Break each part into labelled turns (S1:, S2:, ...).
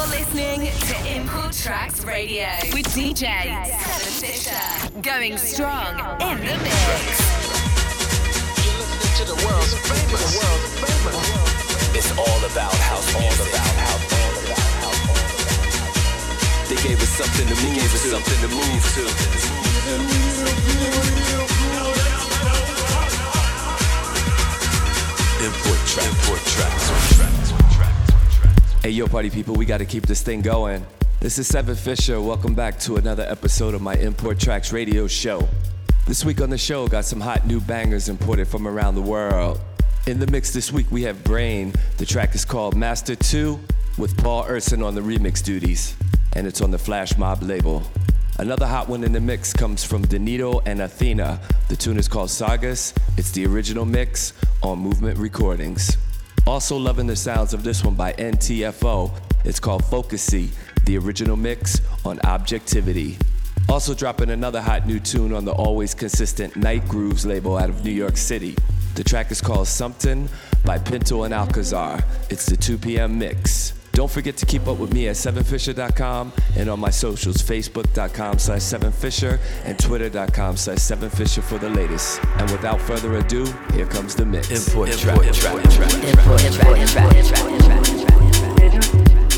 S1: You're listening to Import Tracks Radio with DJ Seven Fisher. Going strong in the mix.
S2: You're listening to the world's famous. The world's famous.
S3: It's all about house all about house. All about house. They gave us something to move gave us something to move to. Import track, import tracks. Hey, yo, party people, we got to keep this thing going. This is Seven Fisher. Welcome back to another episode of my Import Tracks radio show. This week on the show, got some hot new bangers imported from around the world. In the mix this week, we have Brain. The track is called Master 2 with Paul Urson on the remix duties, and it's on the Flash Mob label. Another hot one in the mix comes from Danito and Athina. The tune is called Sagas. It's the original mix on Movement Recordings. Also loving the sounds of this one by NTFO. It's called Focusy, the original mix on Objectivity. Also dropping another hot new tune on the always consistent Night Grooves label out of New York City. The track is called Something by Pinto and Alcazar. It's the 2 p.m. mix. Don't forget to keep up with me at 7fisher.com and on my socials, facebook.com slash 7fisher and twitter.com slash 7fisher for the latest. And without further ado, here comes the mix. Import,
S4: Import track, track, track, import track, track, track, track.
S5: Thank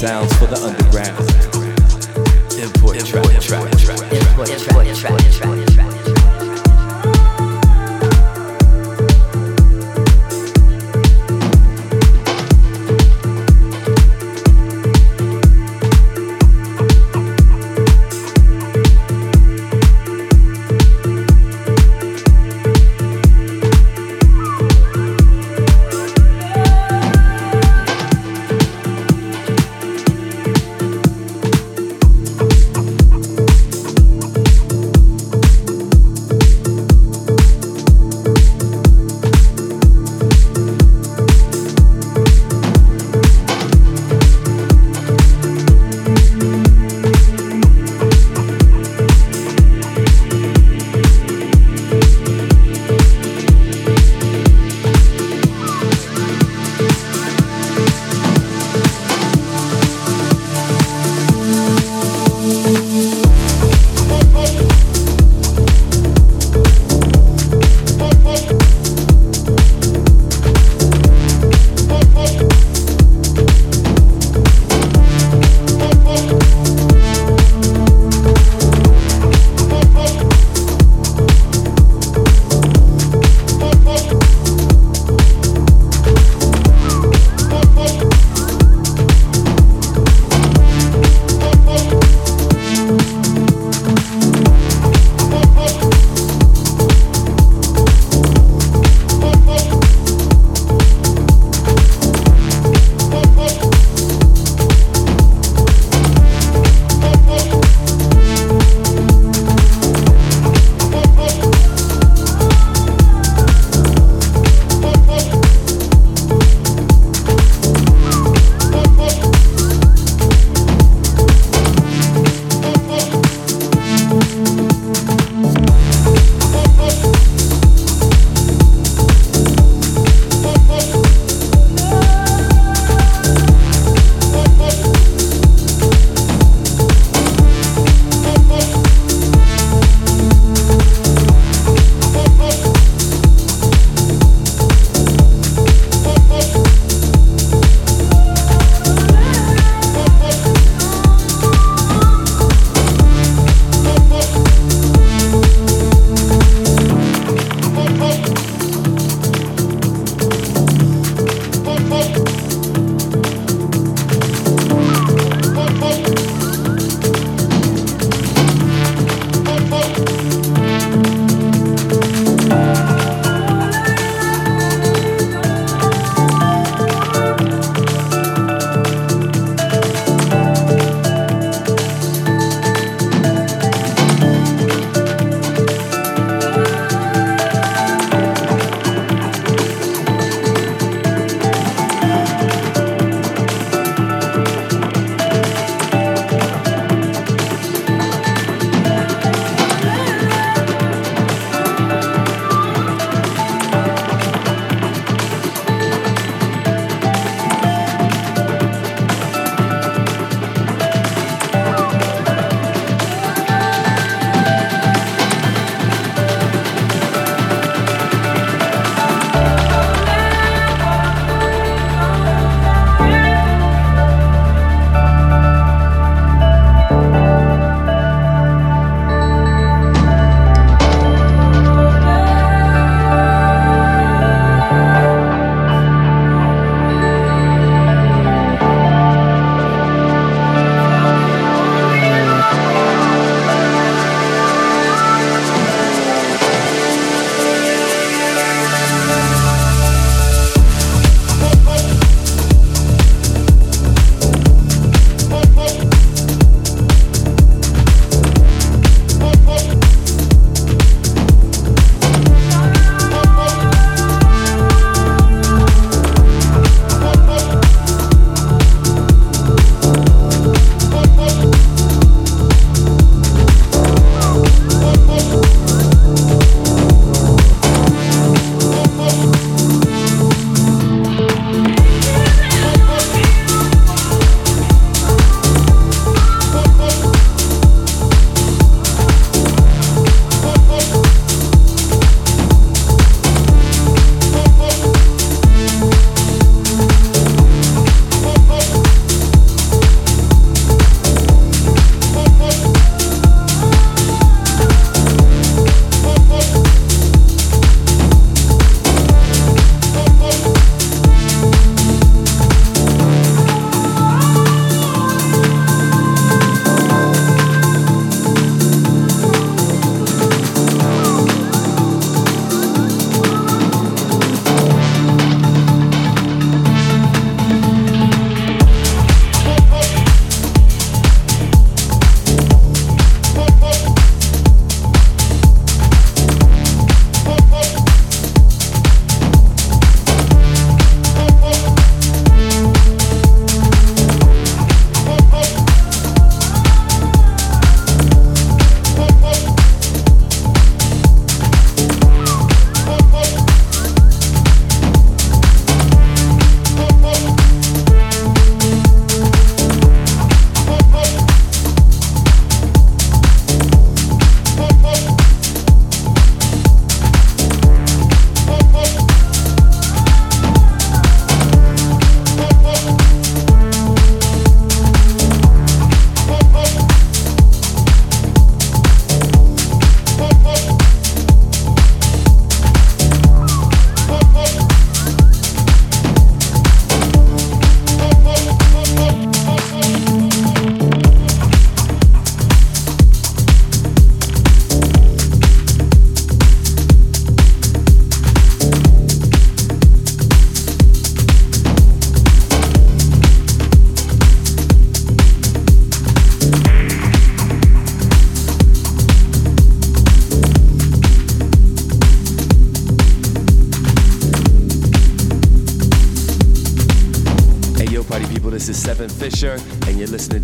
S3: sounds for the underground.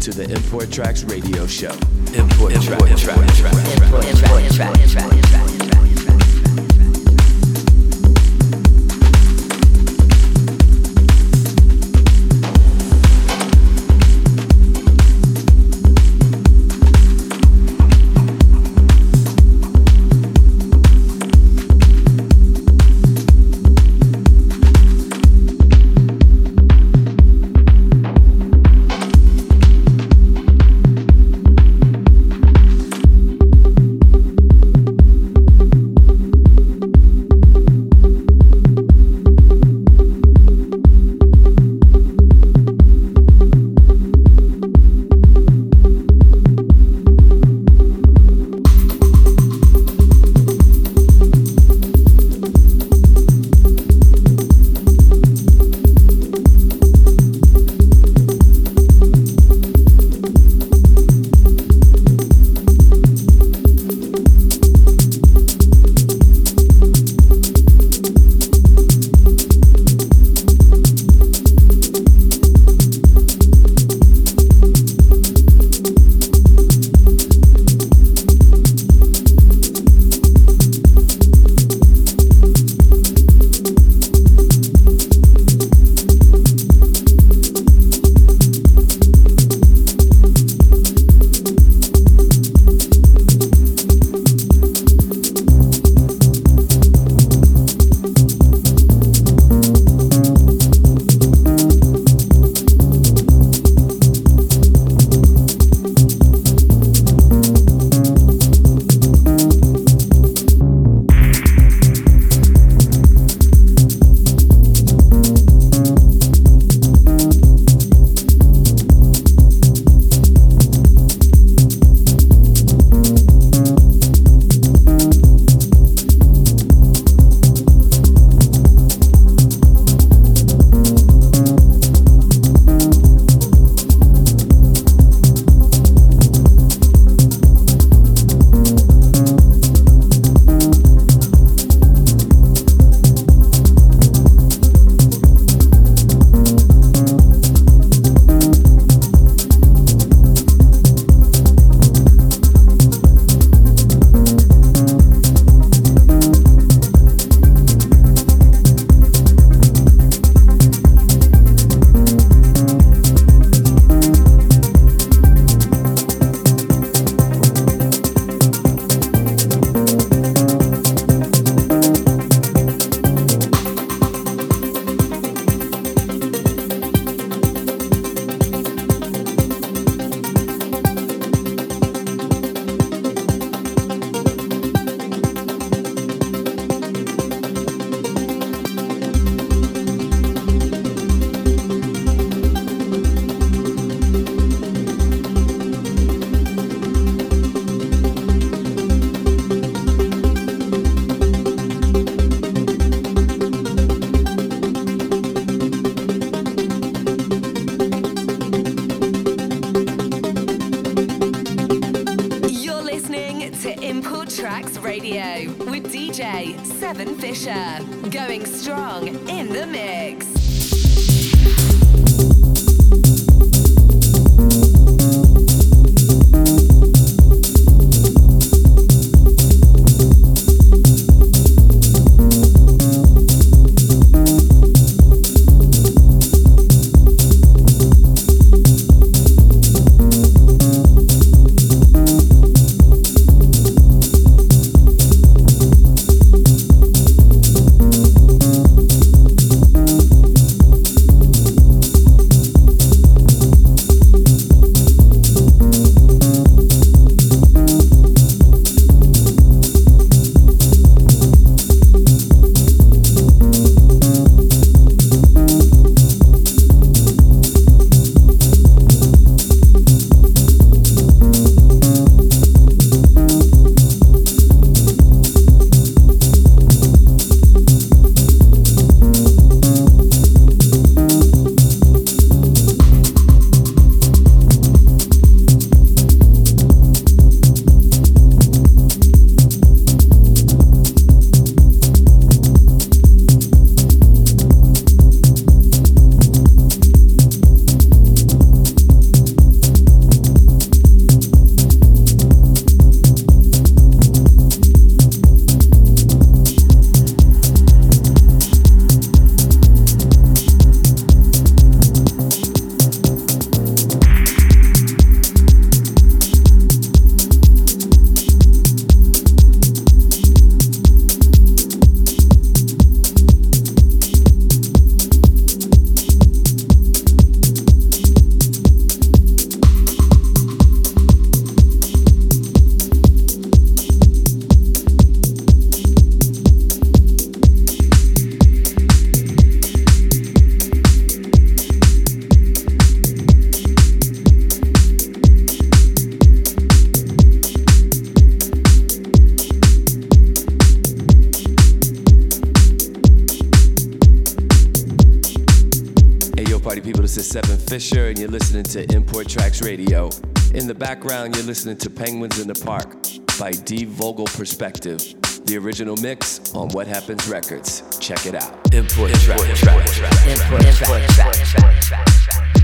S3: To the Import Tracks Radio Show. Import, Import Tracks. Import Tracks.
S4: Import Tracks.
S3: Fisher, and you're listening to Import Tracks Radio. In the background, you're listening to Penguins in the Park by D. Vogel Perspective, the original mix on What Happens Records. Check it out. Import Tracks.
S4: Import Tracks.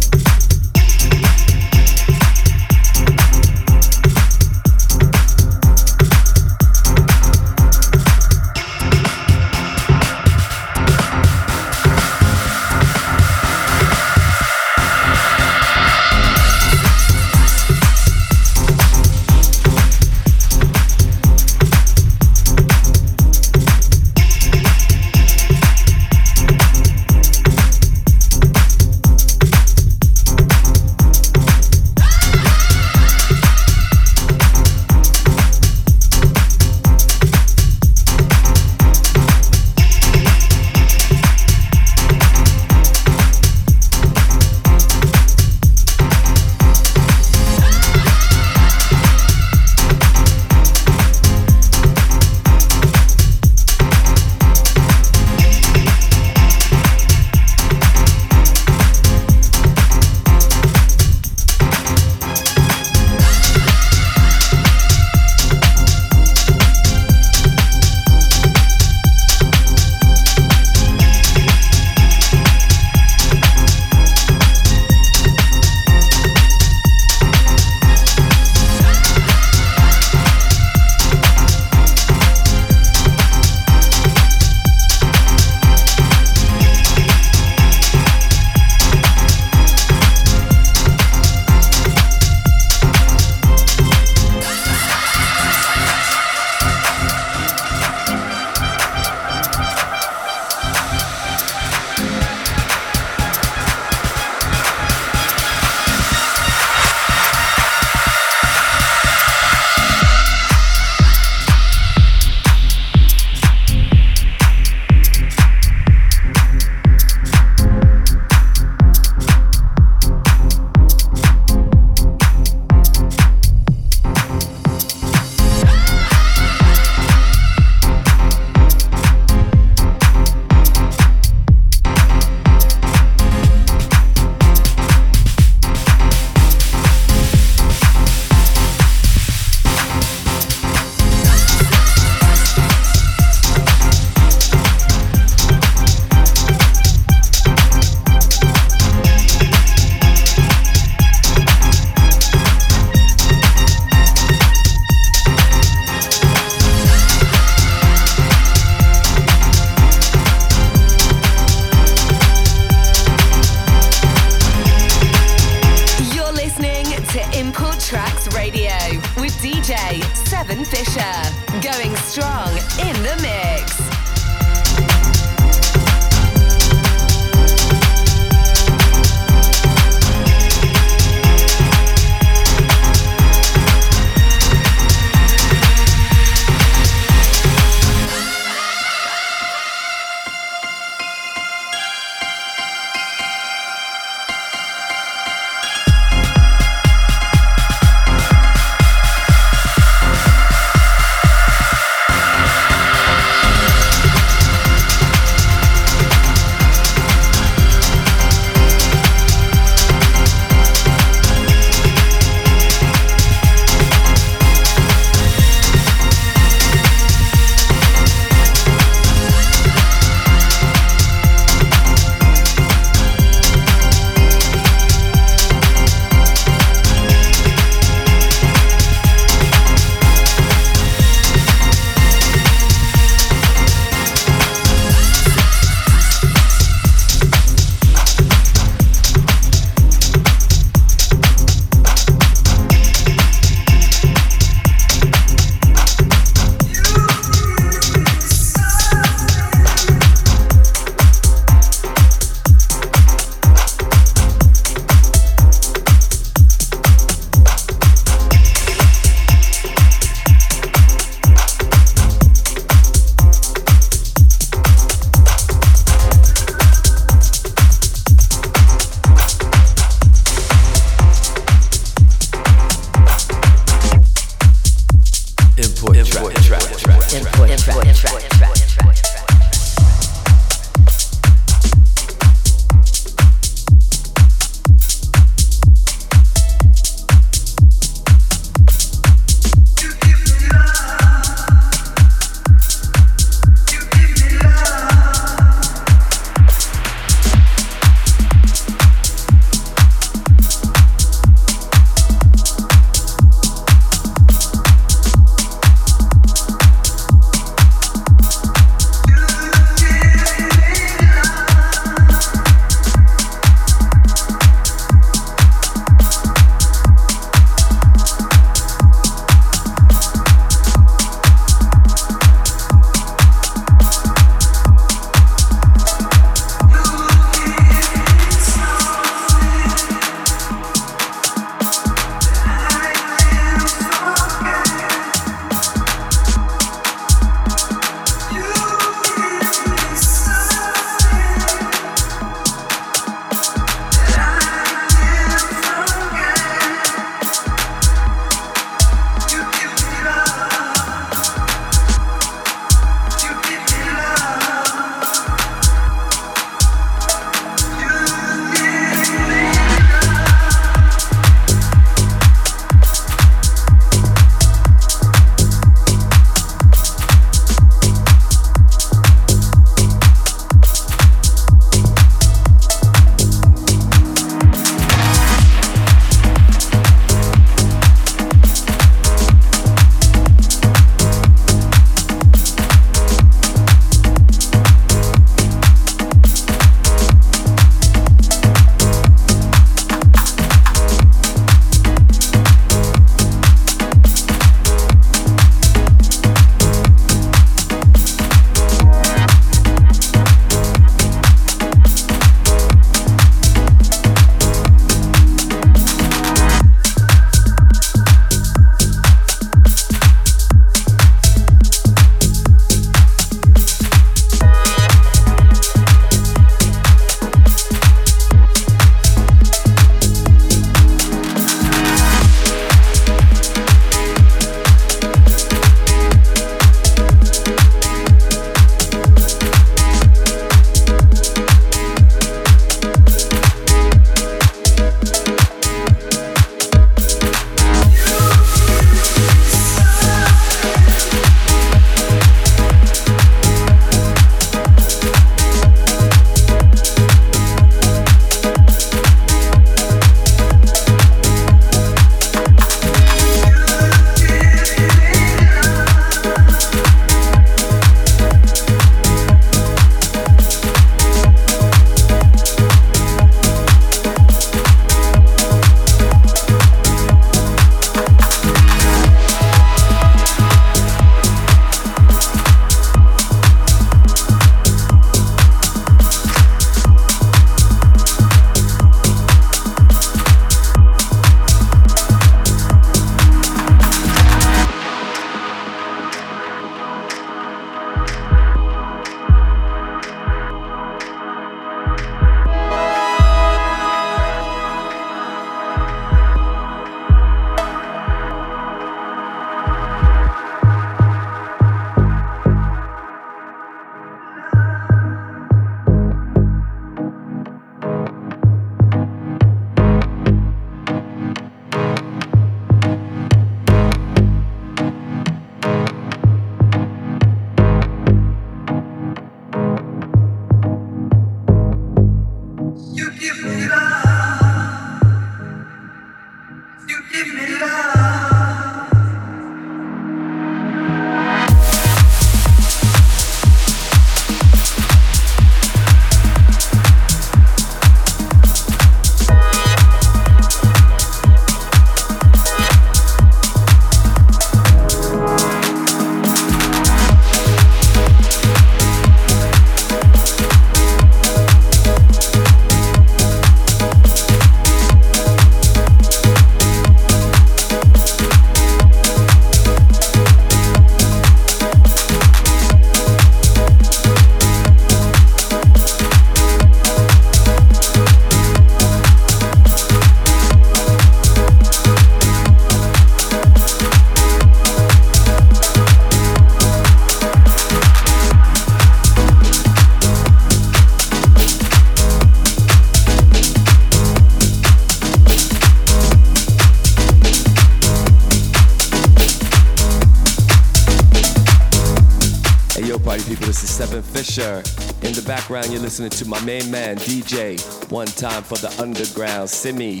S3: Background, you're listening to my main man, DJ. One time for the underground, Simi.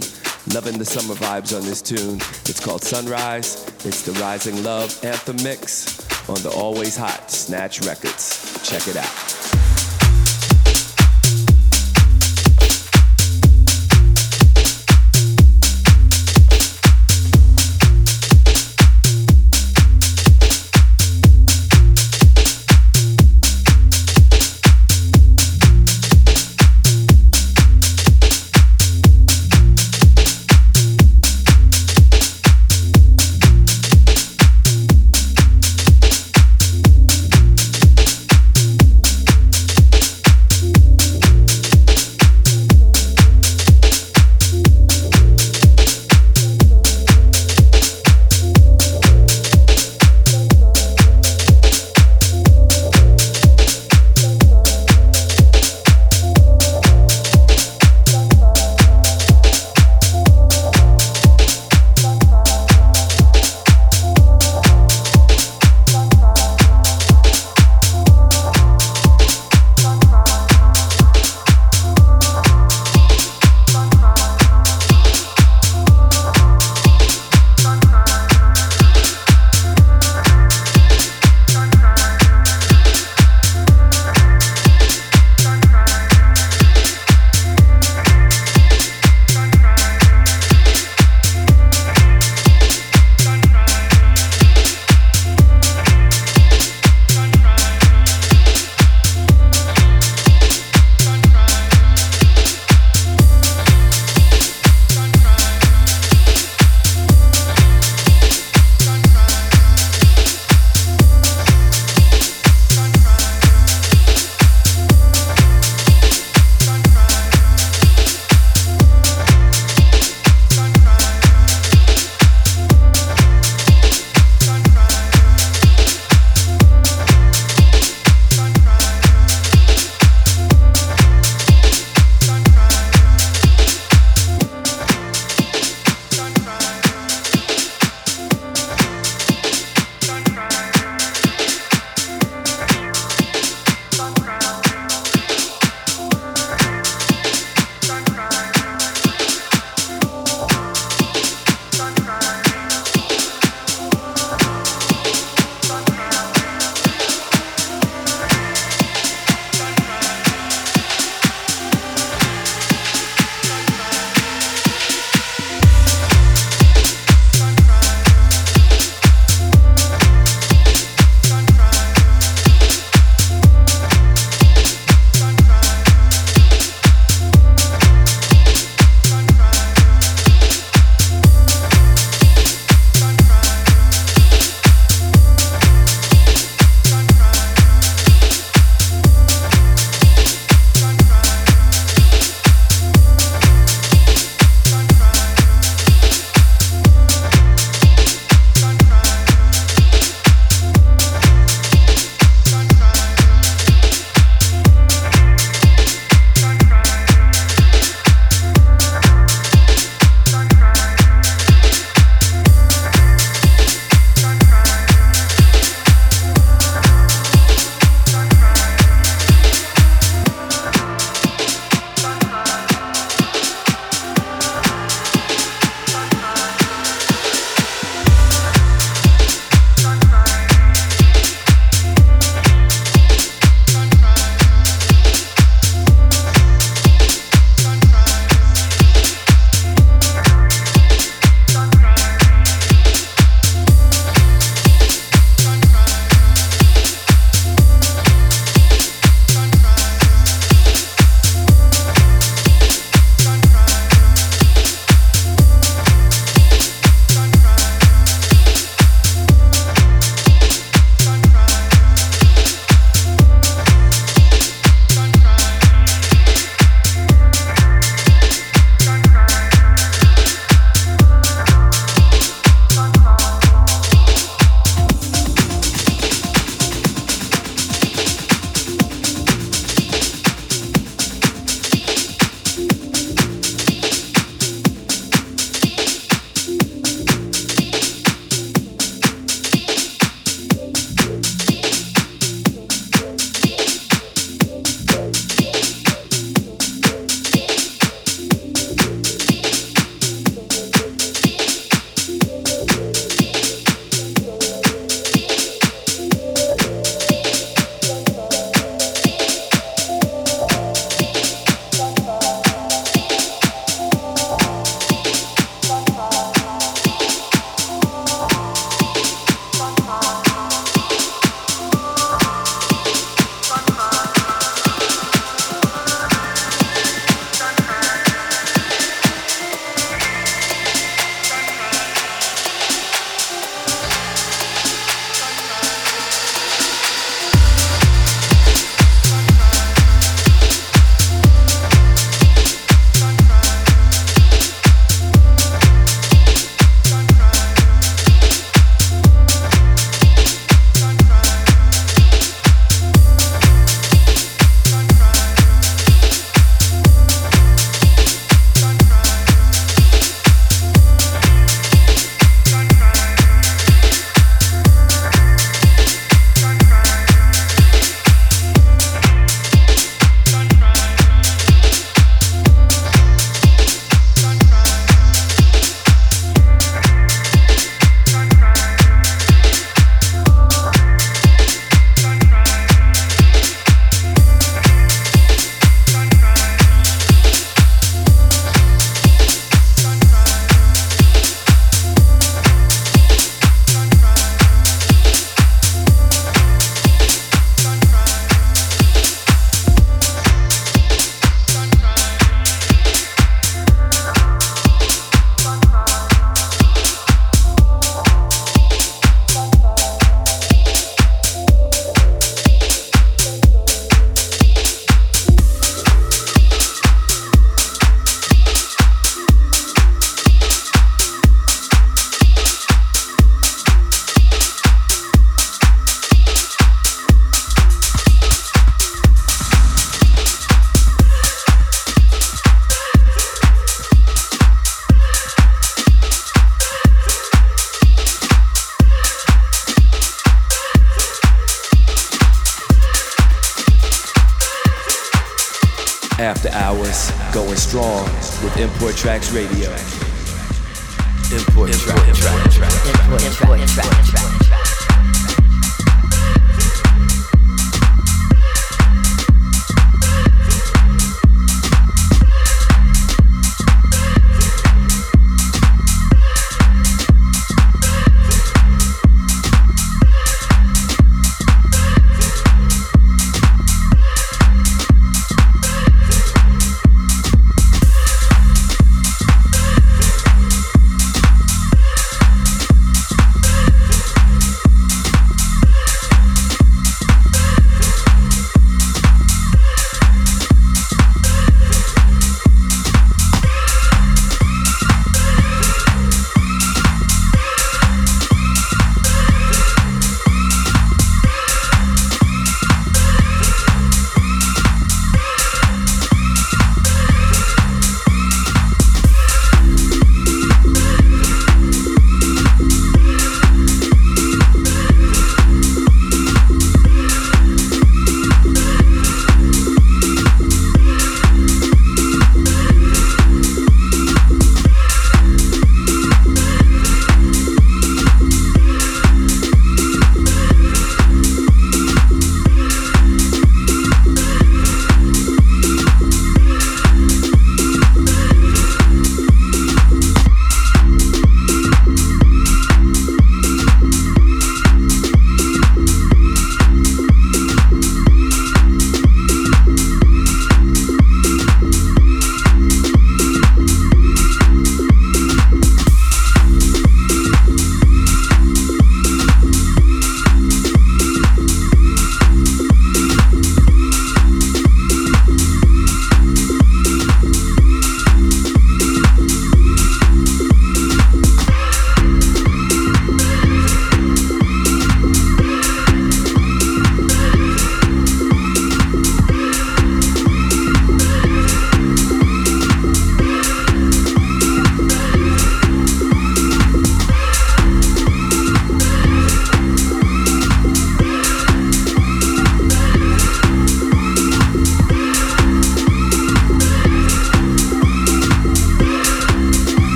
S3: Loving the summer vibes on this tune. It's called Sunrise. It's the Rising Love Anthem Mix on the Always Hot Snatch Records. Check it out.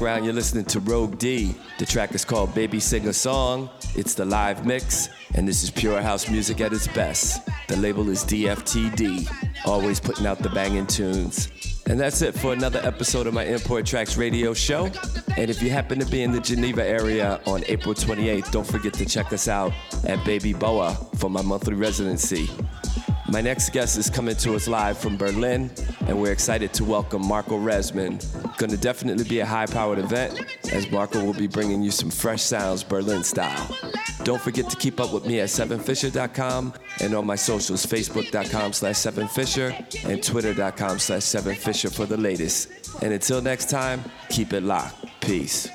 S3: Background, you're listening to Rogue D. The track is called Baby Sing a Song. It's the live mix, and this is pure house music at its best. The label is DFTD, always putting out the banging tunes. And that's it for another episode of my Import Tracks radio show. And if you happen to be in the Geneva area on April 28th, don't forget to check us out at Baby Boa for my monthly residency. My next guest is coming to us live from Berlin, and we're excited to welcome Marco Resmann. Gonna definitely be a high powered event, as Marco will be bringing you some fresh sounds, Berlin style. Don't forget to keep up with me at 7fisher.com and on my socials, facebook.com slash 7fisher and twitter.com slash 7fisher for the latest. And until next time, keep it locked. Peace.